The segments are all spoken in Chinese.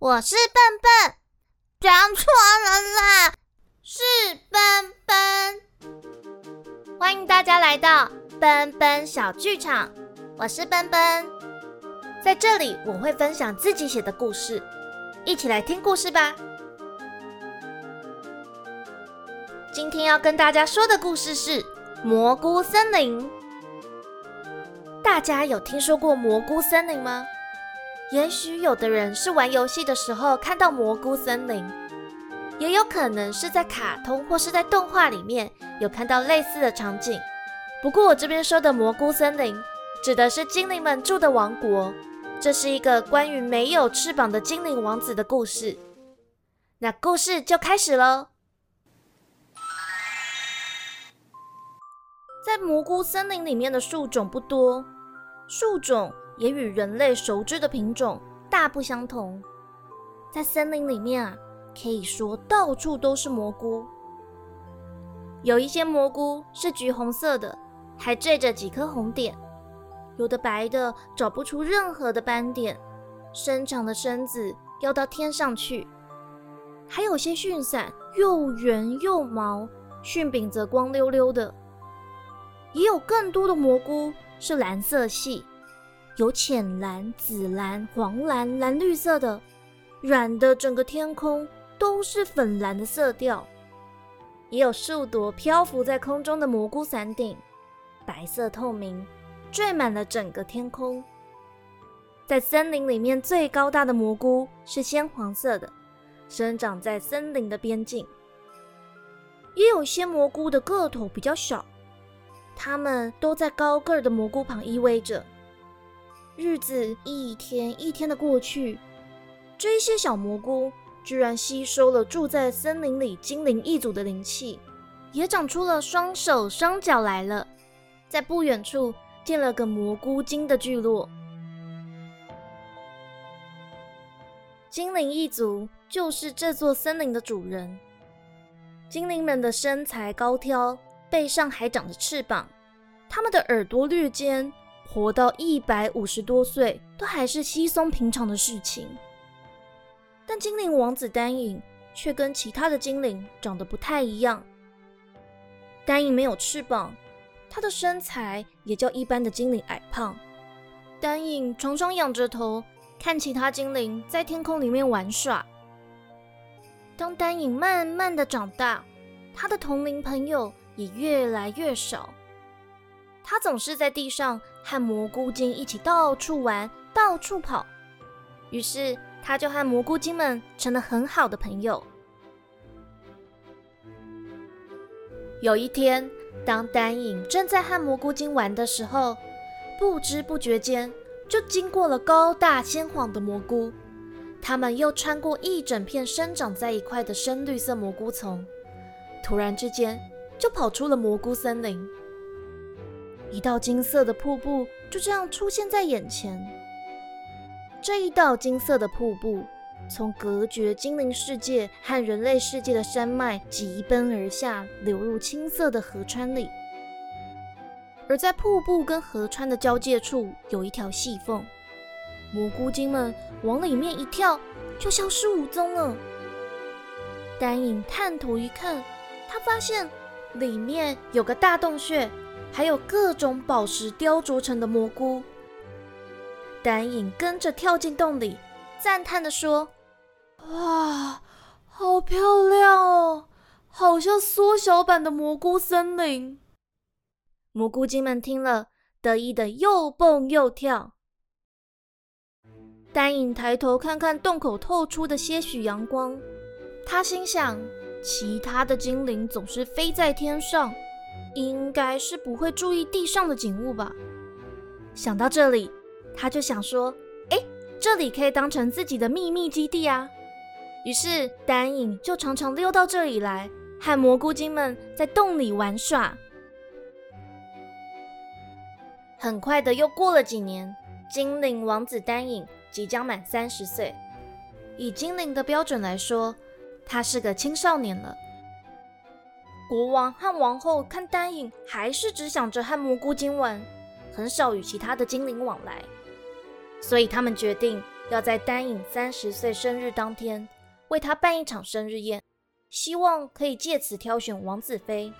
我是笨笨，讲错人啦，是笨笨。欢迎大家来到笨笨小剧场，我是笨笨，在这里我会分享自己写的故事，一起来听故事吧。今天要跟大家说的故事是蘑菇森林。大家有听说过蘑菇森林吗？也许有的人是玩游戏的时候看到蘑菇森林，也有可能是在卡通或是在动画里面有看到类似的场景。不过我这边说的蘑菇森林，指的是精灵们住的王国。这是一个关于没有翅膀的精灵王子的故事。那故事就开始喽。在蘑菇森林里面的树种不多，树种。也与人类熟知的品种大不相同。在森林里面啊，可以说到处都是蘑菇。有一些蘑菇是橘红色的，还缀着几颗红点；有的白的，找不出任何的斑点，伸长的身子要到天上去；还有些蕈伞又圆又毛，蕈柄则光溜溜的。也有更多的蘑菇是蓝色系。有浅蓝、紫蓝、黄蓝、蓝绿色的，染的整个天空都是粉蓝的色调。也有数朵漂浮在空中的蘑菇伞顶，白色透明，缀满了整个天空。在森林里面最高大的蘑菇是鲜黄色的，生长在森林的边境。也有些蘑菇的个头比较小，它们都在高个儿的蘑菇旁依偎着。日子一天一天的过去，这些小蘑菇居然吸收了住在森林里精灵一族的灵气，也长出了双手双脚来了。在不远处建了个蘑菇精的聚落。精灵一族就是这座森林的主人。精灵们的身材高挑，背上还长着翅膀，它们的耳朵略尖。活到一百五十多岁，都还是稀松平常的事情。但精灵王子丹影却跟其他的精灵长得不太一样。丹影没有翅膀，他的身材也较一般的精灵矮胖。丹影常常仰着头看其他精灵在天空里面玩耍。当丹影慢慢的长大，他的同龄朋友也越来越少。他总是在地上和蘑菇精一起到处玩、到处跑，于是他就和蘑菇精们成了很好的朋友。有一天，当丹影正在和蘑菇精玩的时候，不知不觉间就经过了高大鲜黄的蘑菇，他们又穿过一整片生长在一块的深绿色蘑菇丛，突然之间就跑出了蘑菇森林。一道金色的瀑布就这样出现在眼前。这一道金色的瀑布从隔绝精灵世界和人类世界的山脉疾奔而下，流入青色的河川里。而在瀑布跟河川的交界处有一条细缝，蘑菇精们往里面一跳，就消失无踪了。丹影探头一看，他发现里面有个大洞穴。还有各种宝石雕琢成的蘑菇，丹影跟着跳进洞里，赞叹地说：“哇，好漂亮哦，好像缩小版的蘑菇森林。”蘑菇精们听了，得意的又蹦又跳。丹影抬头看看洞口透出的些许阳光，他心想：其他的精灵总是飞在天上。应该是不会注意地上的景物吧。想到这里，他就想说：“哎，这里可以当成自己的秘密基地啊。”于是丹影就常常溜到这里来，和蘑菇精们在洞里玩耍。很快的，又过了几年，精灵王子丹影即将满三十岁。以精灵的标准来说，他是个青少年了。国王和王后看丹影，还是只想着和蘑菇精玩，很少与其他的精灵往来，所以他们决定要在丹影三十岁生日当天为他办一场生日宴，希望可以借此挑选王子妃。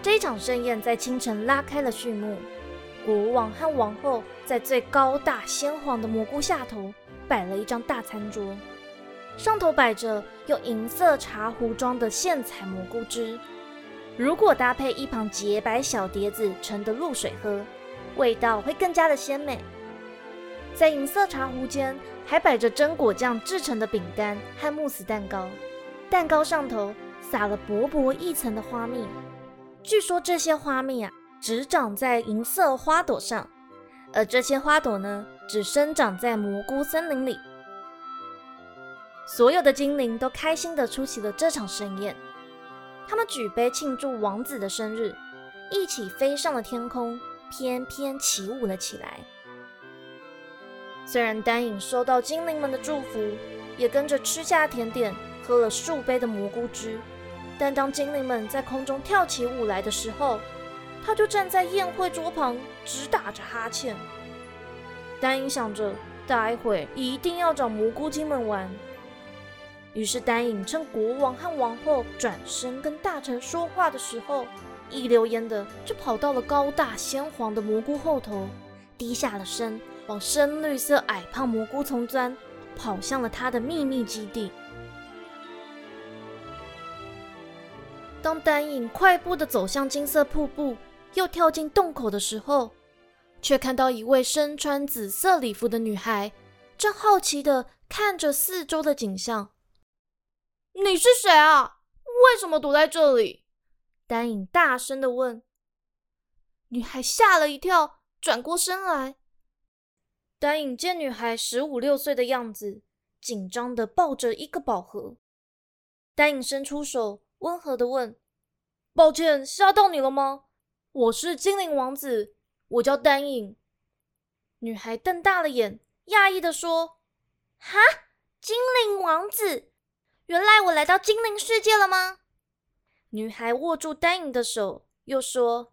这场盛宴在清晨拉开了序幕。国王和王后在最高大鲜黄的蘑菇下头摆了一张大餐桌，上头摆着用银色茶壶装的现采蘑菇汁。如果搭配一旁洁白小碟子盛的露水喝，味道会更加的鲜美。在银色茶壶间还摆着榛果酱制成的饼干和慕斯蛋糕，蛋糕上头撒了薄薄一层的花蜜。据说这些花蜜啊。只长在银色花朵上，而这些花朵呢，只生长在蘑菇森林里。所有的精灵都开心地出席了这场盛宴，他们举杯庆祝王子的生日，一起飞上了天空，翩翩起舞了起来。虽然丹影收到精灵们的祝福，也跟着吃下甜点，喝了数杯的蘑菇汁，但当精灵们在空中跳起舞来的时候，他就站在宴会桌旁，直打着哈欠。丹影想着，待会一定要找蘑菇精们玩。于是丹影趁国王和王后转身跟大臣说话的时候，一溜烟的就跑到了高大鲜黄的蘑菇后头，低下了身，往深绿色矮胖蘑菇丛钻，跑向了他的秘密基地。当丹影快步的走向金色瀑布。又跳进洞口的时候，却看到一位身穿紫色礼服的女孩，正好奇的看着四周的景象。你是谁啊？为什么躲在这里？丹影大声的问。女孩吓了一跳，转过身来。丹影见女孩十五六岁的样子，紧张的抱着一个宝盒。丹影伸出手，温和的问：“抱歉，吓到你了吗？”我是精灵王子，我叫丹影。女孩瞪大了眼，讶异的说：“哈，精灵王子，原来我来到精灵世界了吗？”女孩握住丹影的手，又说：“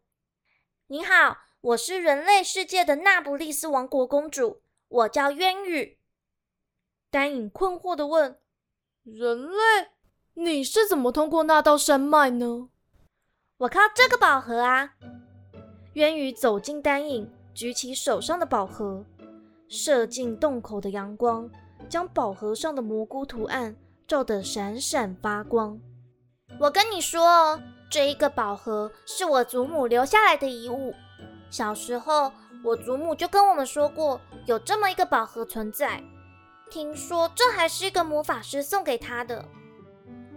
你好，我是人类世界的那不利斯王国公主，我叫渊羽。”丹影困惑的问：“人类，你是怎么通过那道山脉呢？”我靠这个宝盒啊！渊羽走进丹影，举起手上的宝盒，射进洞口的阳光，将宝盒上的蘑菇图案皱得闪闪发光。我跟你说哦，这一个宝盒是我祖母留下来的遗物。小时候，我祖母就跟我们说过，有这么一个宝盒存在。听说这还是一个魔法师送给他的。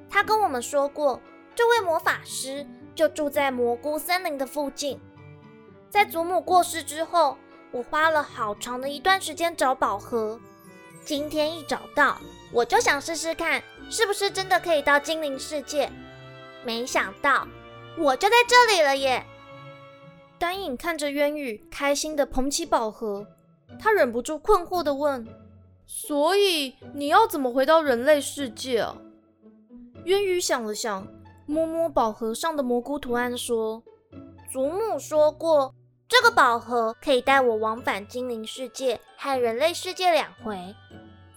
他跟我们说过，这位魔法师。就住在蘑菇森林的附近。在祖母过世之后，我花了好长的一段时间找宝盒。今天一找到，我就想试试看，是不是真的可以到精灵世界。没想到，我就在这里了耶！丹影看着渊羽，开心的捧起宝盒，他忍不住困惑的问：“所以你要怎么回到人类世界啊？”渊羽想了想。摸摸宝盒上的蘑菇图案，说：“祖母说过，这个宝盒可以带我往返精灵世界和人类世界两回，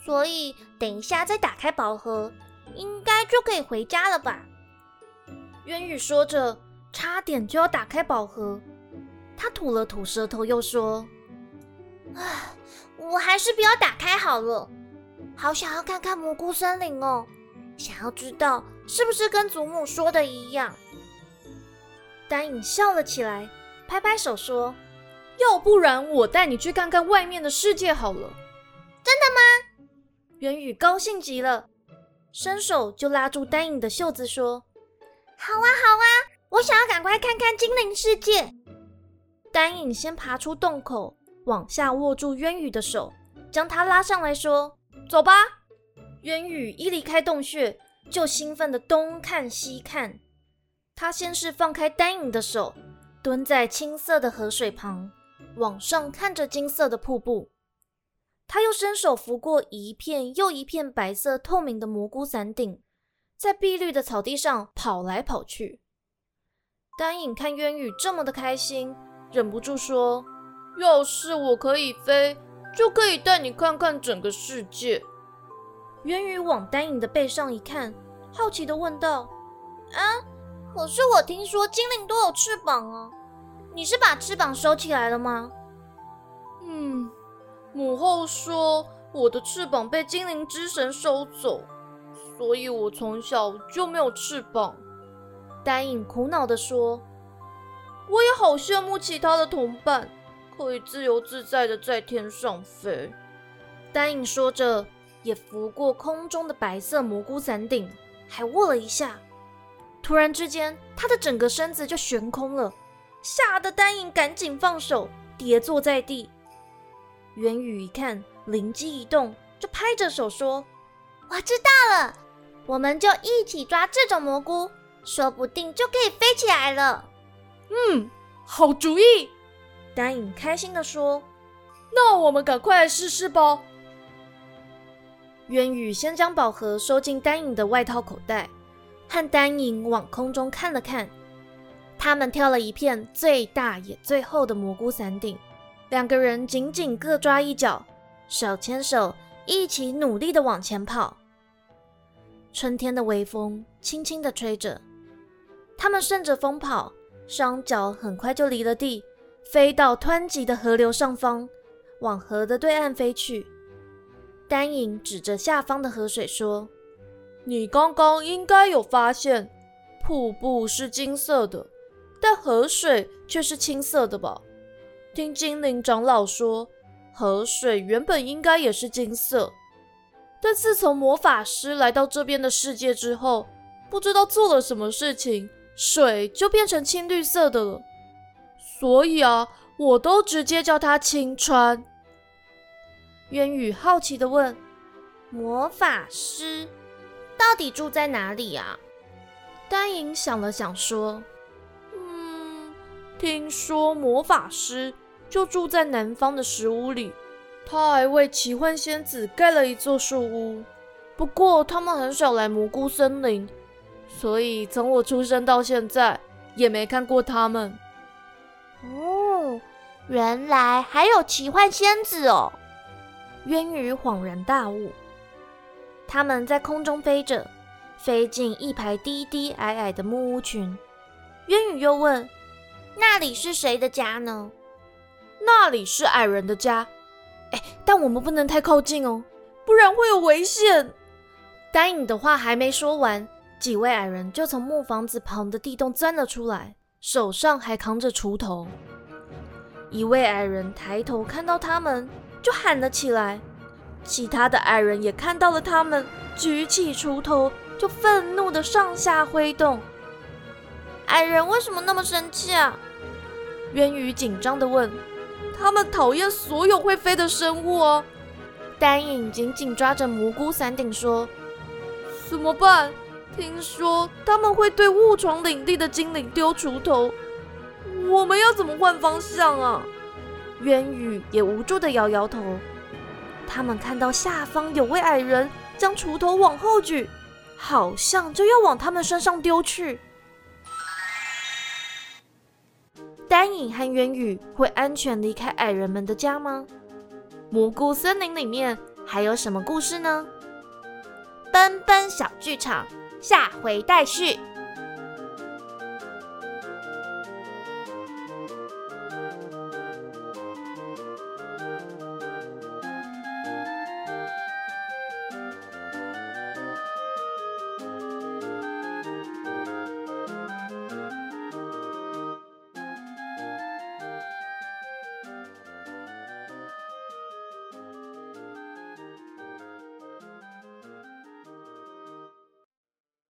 所以等一下再打开宝盒，应该就可以回家了吧？”渊羽说着，差点就要打开宝盒，他吐了吐舌头，又说：“唉，我还是不要打开好了，好想要看看蘑菇森林哦。”想要知道是不是跟祖母说的一样？丹影笑了起来，拍拍手说：“要不然我带你去看看外面的世界好了。”真的吗？元宇高兴极了，伸手就拉住丹影的袖子说：“好啊，好啊，我想要赶快看看精灵世界。”丹影先爬出洞口，往下握住渊羽的手，将他拉上来说：“走吧。”渊羽一离开洞穴，就兴奋的东看西看。他先是放开丹影的手，蹲在青色的河水旁，往上看着金色的瀑布。他又伸手拂过一片又一片白色透明的蘑菇伞顶，在碧绿的草地上跑来跑去。丹影看渊羽这么的开心，忍不住说：“要是我可以飞，就可以带你看看整个世界。渊羽往丹影的背上一看，好奇的问道：“啊，可是我听说精灵都有翅膀啊，你是把翅膀收起来了吗？”“嗯，母后说我的翅膀被精灵之神收走，所以我从小就没有翅膀。”丹影苦恼地说：“我也好羡慕其他的同伴，可以自由自在的在天上飞。”丹影说着。也拂过空中的白色蘑菇伞顶，还握了一下。突然之间，他的整个身子就悬空了，吓得丹影赶紧放手，跌坐在地。元宇一看，灵机一动，就拍着手说：“我知道了，我们就一起抓这种蘑菇，说不定就可以飞起来了。”嗯，好主意。丹影开心的说：“那我们赶快来试试吧。”渊宇先将宝盒收进丹影的外套口袋，和丹影往空中看了看。他们跳了一片最大也最厚的蘑菇伞顶，两个人紧紧各抓一角，手牵手一起努力的往前跑。春天的微风轻轻的吹着，他们顺着风跑，双脚很快就离了地，飞到湍急的河流上方，往河的对岸飞去。丹影指着下方的河水说：“你刚刚应该有发现，瀑布是金色的，但河水却是青色的吧？听精灵长老说，河水原本应该也是金色，但自从魔法师来到这边的世界之后，不知道做了什么事情，水就变成青绿色的了。所以啊，我都直接叫它青川。”渊羽好奇的问：“魔法师到底住在哪里啊？”丹莹想了想说：“嗯，听说魔法师就住在南方的石屋里，他还为奇幻仙子盖了一座树屋。不过他们很少来蘑菇森林，所以从我出生到现在也没看过他们。”哦，原来还有奇幻仙子哦！渊羽恍然大悟，他们在空中飞着，飞进一排低低矮矮的木屋群。渊宇又问：“那里是谁的家呢？”“那里是矮人的家。”“哎，但我们不能太靠近哦，不然会有危险。”丹影的话还没说完，几位矮人就从木房子旁的地洞钻了出来，手上还扛着锄头。一位矮人抬头看到他们。就喊了起来，其他的矮人也看到了他们，举起锄头就愤怒的上下挥动。矮人为什么那么生气啊？渊羽紧张的问。他们讨厌所有会飞的生物哦。丹影紧紧抓着蘑菇伞顶说：“怎么办？听说他们会对误闯领地的精灵丢锄头，我们要怎么换方向啊？”渊羽也无助的摇摇头。他们看到下方有位矮人将锄头往后举，好像就要往他们身上丢去。丹影和元宇会安全离开矮人们的家吗？蘑菇森林里面还有什么故事呢？奔奔小剧场，下回待续。